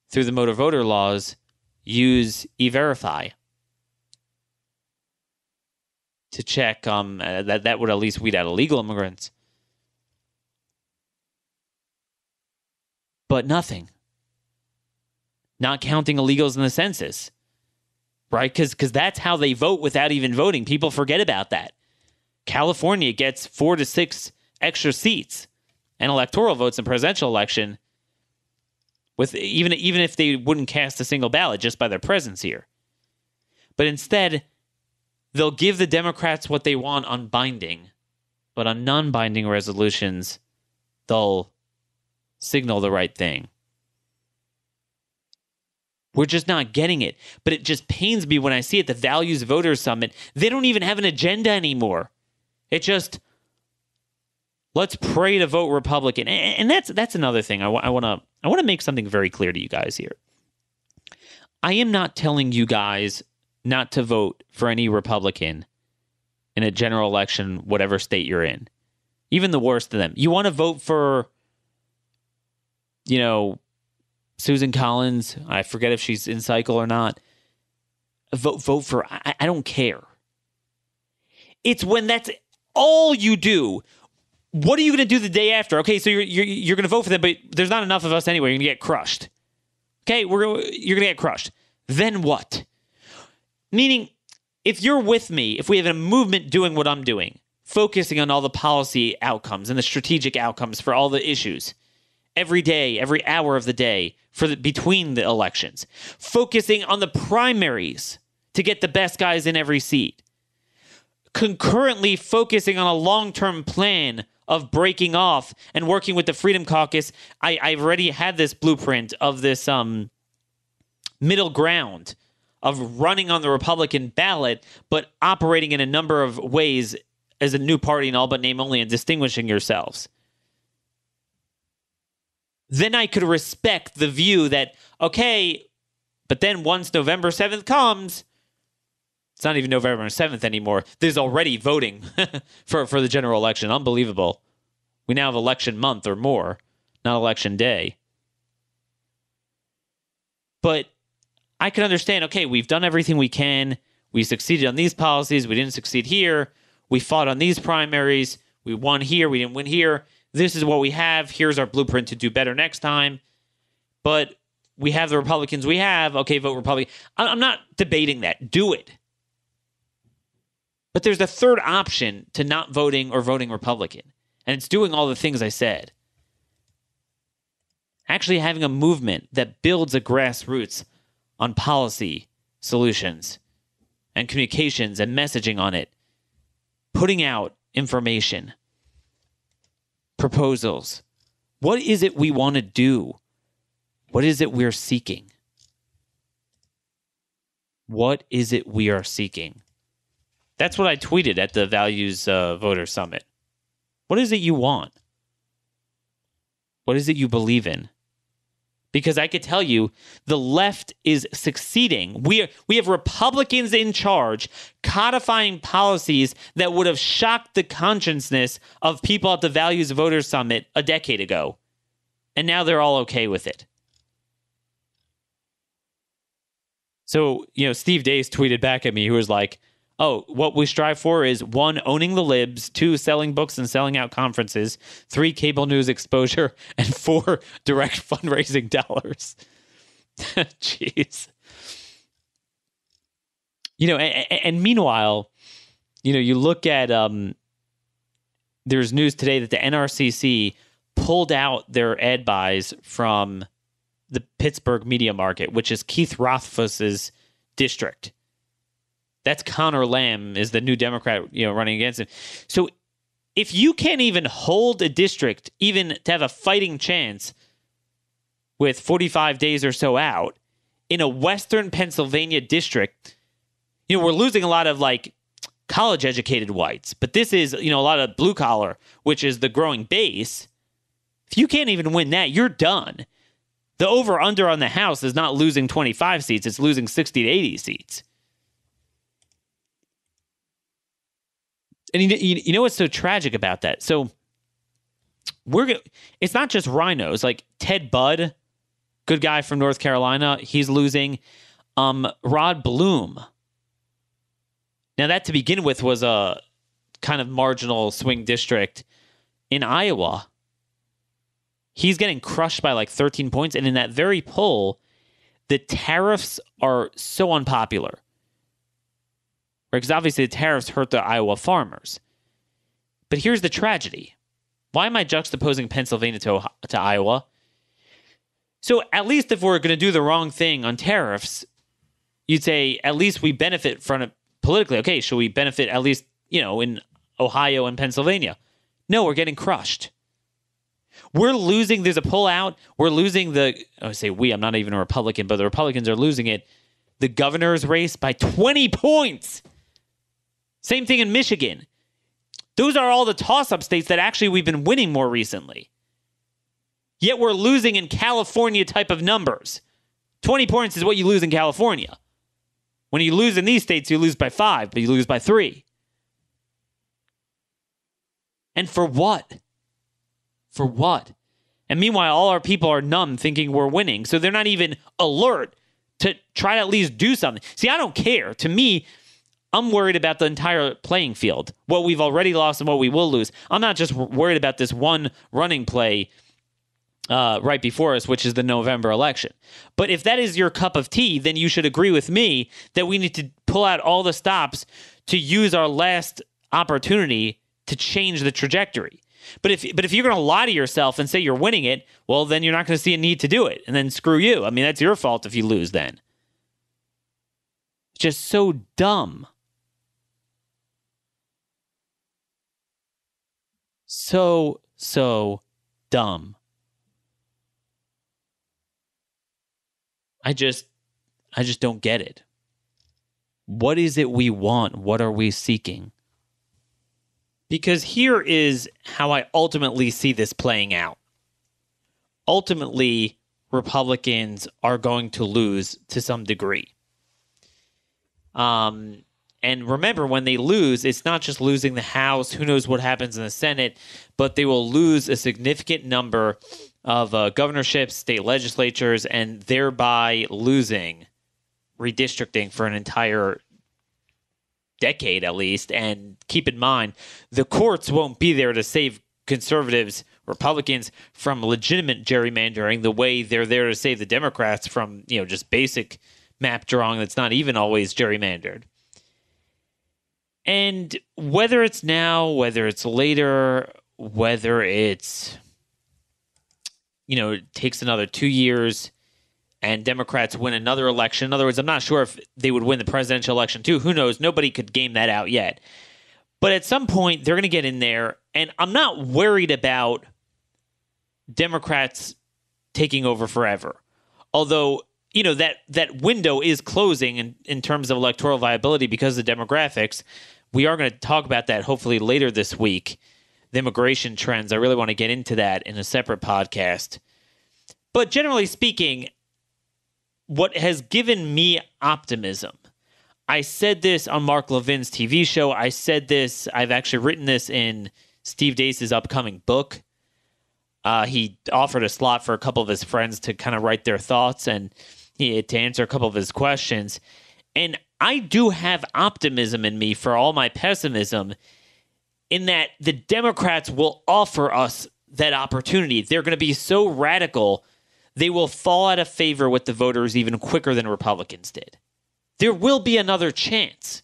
through the motor voter laws use e verify to check um, uh, that that would at least weed out illegal immigrants. But nothing not counting illegals in the census, right? Because because that's how they vote without even voting. People forget about that. California gets four to six extra seats and electoral votes in presidential election with even even if they wouldn't cast a single ballot just by their presence here. But instead, they'll give the Democrats what they want on binding, but on non-binding resolutions, they'll signal the right thing. We're just not getting it. But it just pains me when I see it. The Values Voters Summit, they don't even have an agenda anymore. It just let's pray to vote Republican. And that's that's another thing. I, want to I want to make something very clear to you guys here. I am not telling you guys not to vote for any Republican in a general election, whatever state you're in, even the worst of them. You want to vote for, you know, Susan Collins, I forget if she's in cycle or not. Vote vote for I, I don't care. It's when that's all you do. What are you going to do the day after? Okay, so you're you're, you're going to vote for them, but there's not enough of us anyway. You're going to get crushed. Okay, we're you're going to get crushed. Then what? Meaning, if you're with me, if we have a movement doing what I'm doing, focusing on all the policy outcomes and the strategic outcomes for all the issues, every day, every hour of the day for the, between the elections, focusing on the primaries to get the best guys in every seat, concurrently focusing on a long term plan of breaking off and working with the Freedom Caucus. I, I've already had this blueprint of this um, middle ground of running on the Republican ballot, but operating in a number of ways as a new party and all but name only and distinguishing yourselves then I could respect the view that, okay, but then once November 7th comes, It's not even November 7th anymore. There's already voting [LAUGHS] for, for the general election. Unbelievable. We now have election month or more, not election day. But I can understand okay, we've done everything we can. We succeeded on these policies. We didn't succeed here. We fought on these primaries. We won here. We didn't win here. This is what we have. Here's our blueprint to do better next time. But we have the Republicans we have. Okay, vote Republican. I'm not debating that. Do it. But there's a third option to not voting or voting Republican, and it's doing all the things I said. Actually, having a movement that builds a grassroots on policy solutions and communications and messaging on it, putting out information, proposals. What is it we want to do? What is it we're seeking? What is it we are seeking? That's what I tweeted at the Values uh, Voter Summit. What is it you want? What is it you believe in? because I could tell you the left is succeeding. We are, we have Republicans in charge codifying policies that would have shocked the consciousness of people at the Values Voter Summit a decade ago. And now they're all okay with it. So, you know, Steve Deace tweeted back at me who was like, oh, what we strive for is one, owning the libs, two, selling books and selling out conferences, three, cable news exposure, [LAUGHS] and four, direct [LAUGHS] fundraising dollars. [LAUGHS] Jeez. You know, and, and, meanwhile, you know, you look at um, there's news today that the NRCC pulled out their ad buys from the Pittsburgh media market, which is Keith Rothfus's district. That's Conor Lamb is the new Democrat, you know, running against him. So if you can't even hold a district, even to have a fighting chance with 45 days or so out in a Western Pennsylvania district, you know, we're losing a lot of like college educated whites, but this is, you know, a lot of blue collar, which is the growing base. If you can't even win that, you're done. The over under on the House is not losing 25 seats, it's losing 60 to 80 seats. And you, you know what's so tragic about that? So we're it's not just RINOs. like Ted Budd, good guy from North Carolina, he's losing. Um, Rod Blum. Now that to begin with was a kind of marginal swing district in Iowa. He's getting crushed by like 13 points, and in that very poll, the tariffs are so unpopular because obviously the tariffs hurt the Iowa farmers. But here's the tragedy. Why am I juxtaposing Pennsylvania to, to Iowa? So at least if we're going to do the wrong thing on tariffs, you'd say at least we benefit from it politically. Okay, should we benefit at least, you know, in Ohio and Pennsylvania? No, we're getting crushed. We're losing. There's a pullout. We're losing the. I say we. I'm not even a Republican, but the Republicans are losing it. The governor's race by 20 points. Same thing in Michigan. Those are all the toss up states that actually we've been winning more recently. Yet we're losing in California type of numbers. 20 points is what you lose in California. When you lose in these states, you lose by five, but you lose by three. And for what? For what? And meanwhile, all our people are numb thinking we're winning. So they're not even alert to try to at least do something. See, I don't care. To me, I'm worried about the entire playing field, what we've already lost and what we will lose. I'm not just worried about this one running play uh, right before us, which is the November election. But if that is your cup of tea, then you should agree with me that we need to pull out all the stops to use our last opportunity to change the trajectory. But if but if you're going to lie to yourself and say you're winning it, well, then you're not going to see a need to do it, and then screw you. I mean, that's your fault if you lose. Then, It's just so dumb. So, so dumb. I just, I just don't get it. What is it we want? What are we seeking? Because here is how I ultimately see this playing out. Ultimately, Republicans are going to lose to some degree. Um, And remember, when they lose, it's not just losing the House, who knows what happens in the Senate, but they will lose a significant number of uh, governorships, state legislatures, and thereby losing redistricting for an entire decade at least. And keep in mind, the courts won't be there to save conservatives, Republicans from legitimate gerrymandering the way they're there to save the Democrats from, you know, just basic map drawing that's not even always gerrymandered. And whether it's now, whether it's later, whether it's, you know, it takes another two years and Democrats win another election. In other words, I'm not sure if they would win the presidential election too. Who knows? Nobody could game that out yet. But at some point, they're going to get in there. And I'm not worried about Democrats taking over forever. Although, you know, that, that window is closing in, in terms of electoral viability because of the demographics. We are going to talk about that hopefully later this week. The immigration trends. I really want to get into that in a separate podcast. But generally speaking, what has given me optimism. I said this on Mark Levin's TV show. I said this, I've actually written this in Steve Deace's upcoming book. Uh, he offered a slot for a couple of his friends to kind of write their thoughts and he, to answer a couple of his questions. And I do have optimism in me for all my pessimism in that the Democrats will offer us that opportunity. They're going to be so radical they will fall out of favor with the voters even quicker than Republicans did. There will be another chance.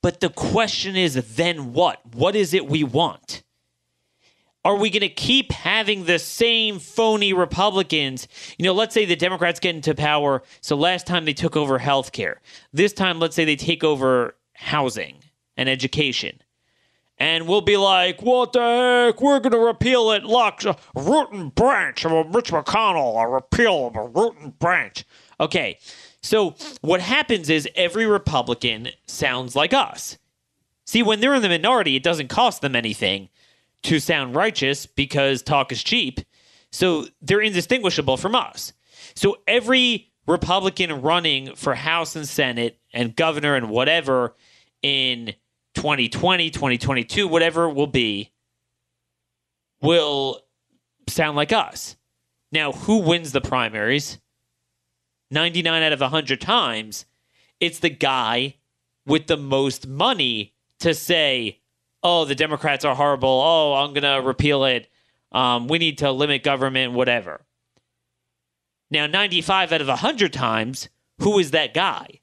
But the question is then what? What is it we want? Are we going to keep having the same phony Republicans? You know, let's say the Democrats get into power. So last time they took over health care. This time, let's say they take over housing and education and we'll be like, what the heck? We're going to repeal it. Look, root and branch of Mitch McConnell, a repeal of a root and branch. Okay, so what happens is every Republican sounds like us. See, when they're in the minority, it doesn't cost them anything to sound righteous because talk is cheap. So they're indistinguishable from us. So every Republican running for House and Senate and governor and whatever in 2020, 2022, whatever it will be, will sound like us. Now, who wins the primaries? 99 out of 100 times, it's the guy with the most money to say, oh, the Democrats are horrible. Oh, I'm going to repeal it. Um, we need to limit government, whatever. Now, 95 out of 100 times, who is that guy?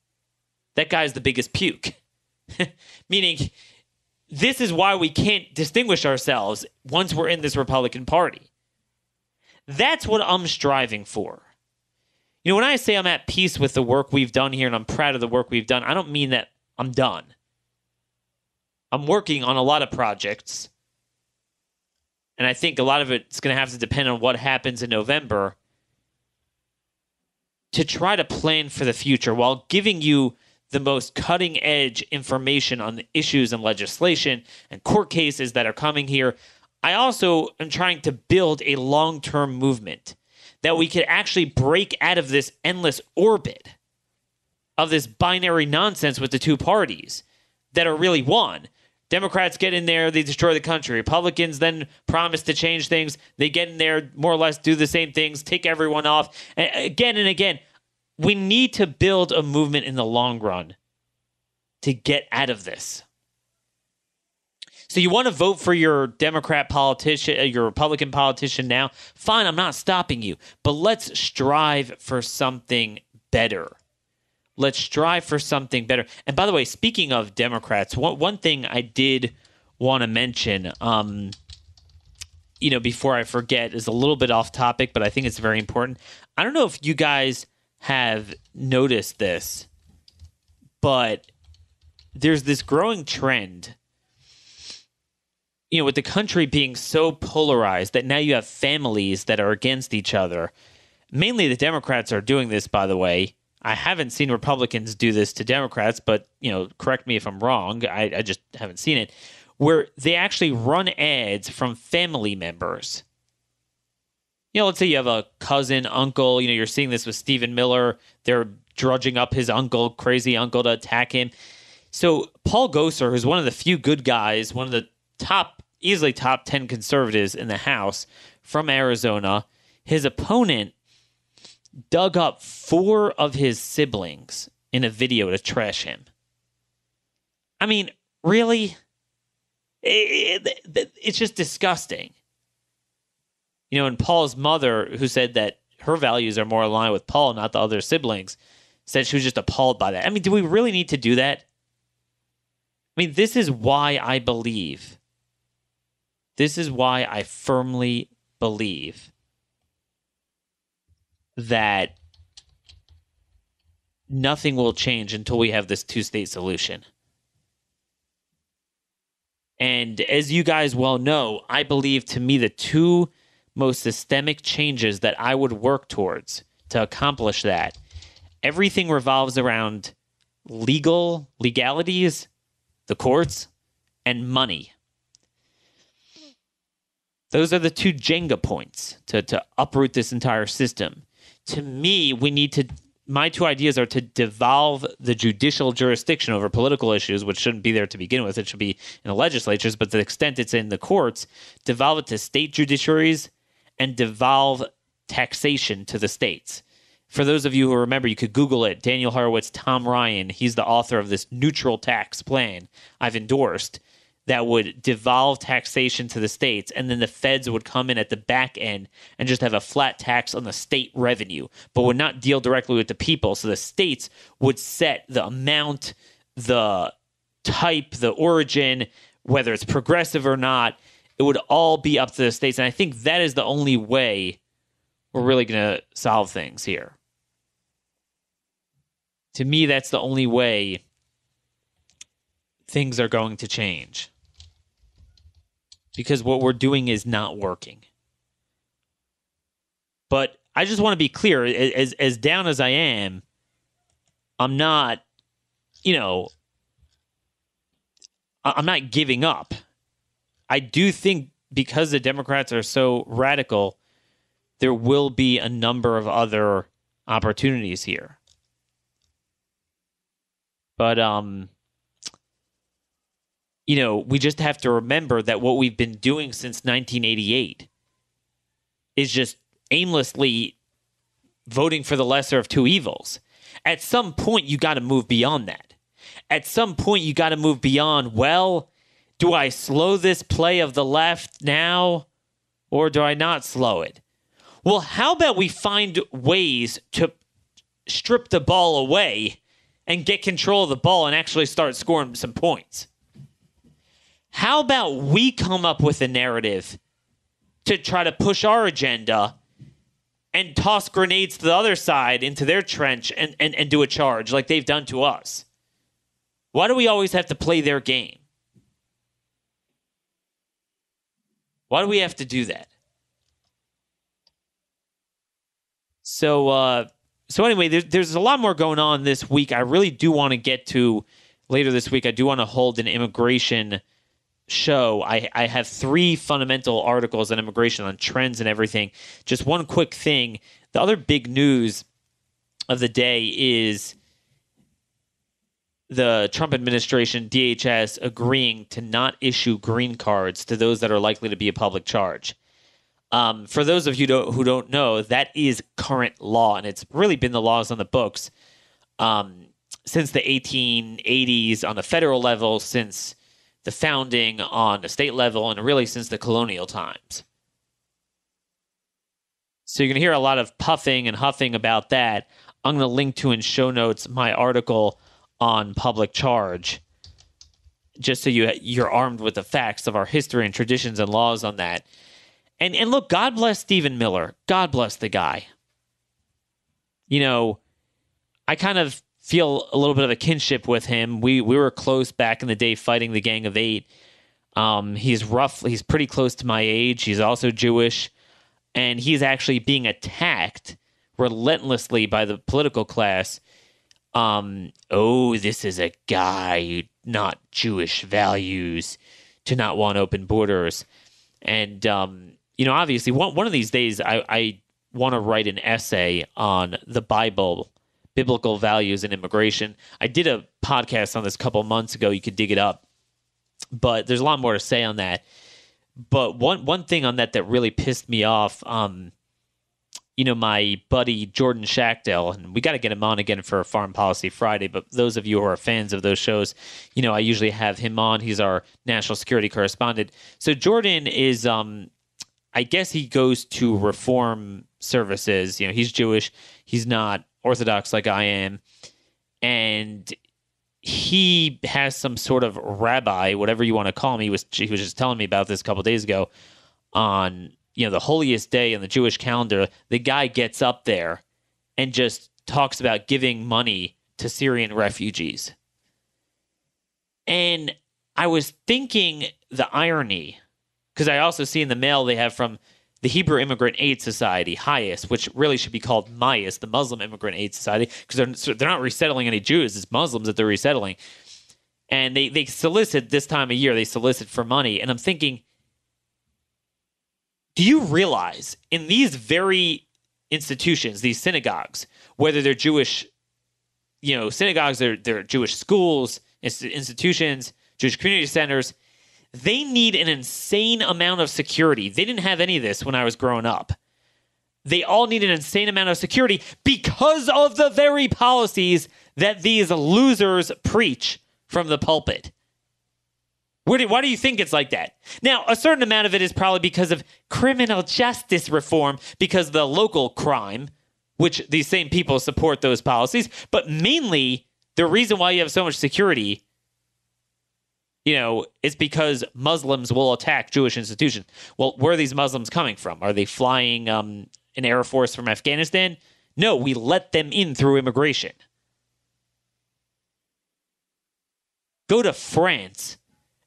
That guy's the biggest puke. [LAUGHS] Meaning, this is why we can't distinguish ourselves once we're in this Republican Party. That's what I'm striving for. You know, when I say I'm at peace with the work we've done here and I'm proud of the work we've done, I don't mean that I'm done. I'm working on a lot of projects. And I think a lot of it's going to have to depend on what happens in November to try to plan for the future while giving you the most cutting edge information on the issues and legislation and court cases that are coming here. I also am trying to build a long term movement that we could actually break out of this endless orbit of this binary nonsense with the two parties that are really one. Democrats get in there, they destroy the country. Republicans then promise to change things. They get in there, more or less do the same things, take everyone off. And again and again, we need to build a movement in the long run to get out of this. So you want to vote for your Democrat politician, uh, your Republican politician now? Fine, I'm not stopping you, but let's strive for something better. Let's strive for something better. And by the way, speaking of Democrats, one, one thing I did want to mention, um, you know, before I forget, is a little bit off topic, but I think it's very important. I don't know if you guys have noticed this, but there's this growing trend you know with the country being so polarized that now you have families that are against each other mainly the democrats are doing this by the way i haven't seen republicans do this to democrats but you know correct me if i'm wrong i, I just haven't seen it where they actually run ads from family members you know, let's say you have a cousin, uncle, you know, you're seeing this with Stephen Miller. They're drudging up his uncle, crazy uncle, to attack him. So Paul Gosar, who's one of the few good guys, one of the top, easily top 10 conservatives in the House from Arizona, his opponent dug up four of his siblings in a video to trash him. I mean, really? It, it, it's just disgusting. You know, and Paul's mother, who said that her values are more aligned with Paul, not the other siblings, said she was just appalled by that. I mean, do we really need to do that? I mean, this is why I believe. This is why I firmly believe that nothing will change until we have this two state solution. And as you guys well know, I believe to me the two most systemic changes that I would work towards to accomplish that, everything revolves around legal legalities, the courts, and money. Those are the two Jenga points to, to uproot this entire system. To me, we need to my two ideas are to devolve the judicial jurisdiction over political issues, which shouldn't be there to begin with. It should be in the legislatures, but to the extent it's in the courts, devolve it to state judiciaries and devolve taxation to the states. For those of you who remember, you could Google it. Daniel Horowitz, Tom Ryan, he's the author of this neutral tax plan I've endorsed that would devolve taxation to the states, and then the feds would come in at the back end and just have a flat tax on the state revenue, but would not deal directly with the people. So the states would set the amount, the type, the origin, whether it's progressive or not. It would all be up to the states. And I think that is the only way we're really going to solve things here. To me, that's the only way things are going to change because what we're doing is not working. But I just want to be clear as as down as I am, I'm not, you know, I'm not giving up. I do think because the Democrats are so radical, there will be a number of other opportunities here. But um you know, we just have to remember that what we've been doing since 1988 is just aimlessly voting for the lesser of two evils. At some point, you got to move beyond that. At some point, you got to move beyond, well, do I slow this play of the left now or do I not slow it? Well, how about we find ways to strip the ball away and get control of the ball and actually start scoring some points? How about we come up with a narrative to try to push our agenda and toss grenades to the other side into their trench and, and, and do a charge like they've done to us? Why do we always have to play their game? Why do we have to do that? So, uh, so anyway, there's, there's a lot more going on this week. I really do want to get to later this week. I do want to hold an immigration show, I, I have three fundamental articles on immigration, on trends and everything. Just one quick thing. The other big news of the day is the Trump administration, DHS, agreeing to not issue green cards to those that are likely to be a public charge. Um, for those of you don't, who don't know, that is current law, and it's really been the laws on the books um, since the 1880s on the federal level, since the founding on the state level and really since the colonial times. So you're going to hear a lot of puffing and huffing about that. I'm going to link to in show notes my article on public charge just so you you're armed with the facts of our history and traditions and laws on that. And and look, God bless Stephen Miller. God bless the guy. You know, I kind of feel a little bit of a kinship with him. We we were close back in the day fighting the Gang of Eight. Um, he's rough. He's pretty close to my age. He's also Jewish, and he's actually being attacked relentlessly by the political class. Um, oh, this is a guy not Jewish values to not want open borders, and um, you know, obviously, one one of these days, I, I want to write an essay on the Bible biblical values in immigration. I did a podcast on this a couple months ago. You could dig it up, but there's a lot more to say on that. But one one thing on that that really pissed me off, um, you know, my buddy Jordan Schachtel, and we got to get him on again for Foreign Policy Friday. But those of you who are fans of those shows, you know, I usually have him on. He's our national security correspondent. So Jordan is, um, I guess he goes to reform services. You know, he's Jewish. He's not Orthodox like I am, and he has some sort of rabbi, whatever you want to call him. He was he was just telling me about this a couple days ago on you know the holiest day in the Jewish calendar. The guy gets up there and just talks about giving money to Syrian refugees. And I was thinking the irony, because I also see in the mail they have from the Hebrew Immigrant Aid Society, HIAS, which really should be called MIAS, the Muslim Immigrant Aid Society, because they're, they're not resettling any Jews, it's Muslims that they're resettling. And they, they solicit this time of year, they solicit for money. And I'm thinking, do you realize in these very institutions, these synagogues, whether they're Jewish, you know, synagogues, they're, they're Jewish schools, institutions, Jewish community centers, they need an insane amount of security. They didn't have any of this when I was growing up. They all need an insane amount of security because of the very policies that these losers preach from the pulpit. Do, why do you think it's like that? Now, a certain amount of it is probably because of criminal justice reform, because the local crime, which these same people support those policies, but mainly the reason why you have so much security you know, it's because Muslims will attack Jewish institutions. Well, where are these Muslims coming from? Are they flying um, an air force from Afghanistan? No, we let them in through immigration. Go to France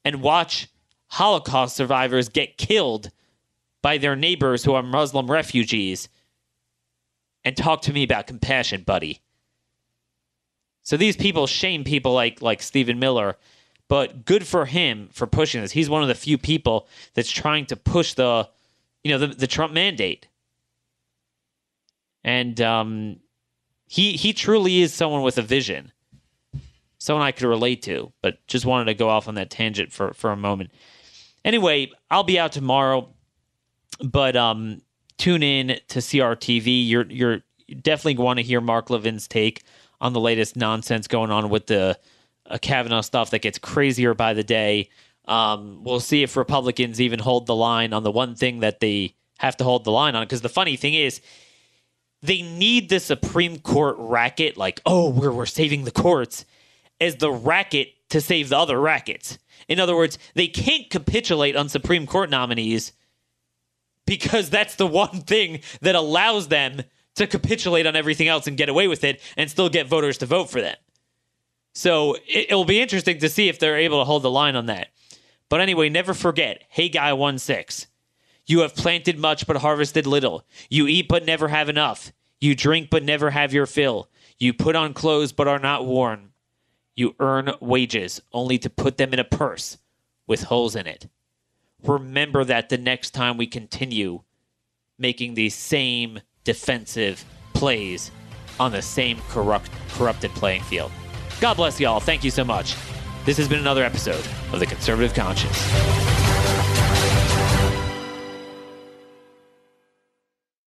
and watch Holocaust survivors get killed by their neighbors who are Muslim refugees and talk to me about compassion, buddy. So these people shame people like like Stephen Miller but good for him for pushing this. He's one of the few people that's trying to push the, you know, the, the Trump mandate. And um, he he truly is someone with a vision, someone I could relate to. But just wanted to go off on that tangent for for a moment. Anyway, I'll be out tomorrow, but um, tune in to CRTV. You're you're definitely going to hear Mark Levin's take on the latest nonsense going on with the uh, Kavanaugh stuff that gets crazier by the day. Um, we'll see if Republicans even hold the line on the one thing that they have to hold the line on. Because the funny thing is, they need the Supreme Court racket, like, oh, we're, we're saving the courts, as the racket to save the other rackets. In other words, they can't capitulate on Supreme Court nominees because that's the one thing that allows them to capitulate on everything else and get away with it and still get voters to vote for them. So it, will be interesting to see if they're able to hold the line on that. But anyway, never forget, Haggai one six. You have planted much but harvested little. You eat but never have enough. You drink but never have your fill. You put on clothes but are not worn. You earn wages only to put them in a purse with holes in it. Remember that the next time we continue making these same defensive plays on the same corrupt, corrupted playing field. God bless y'all. Thank you so much. This has been another episode of The Conservative Conscience.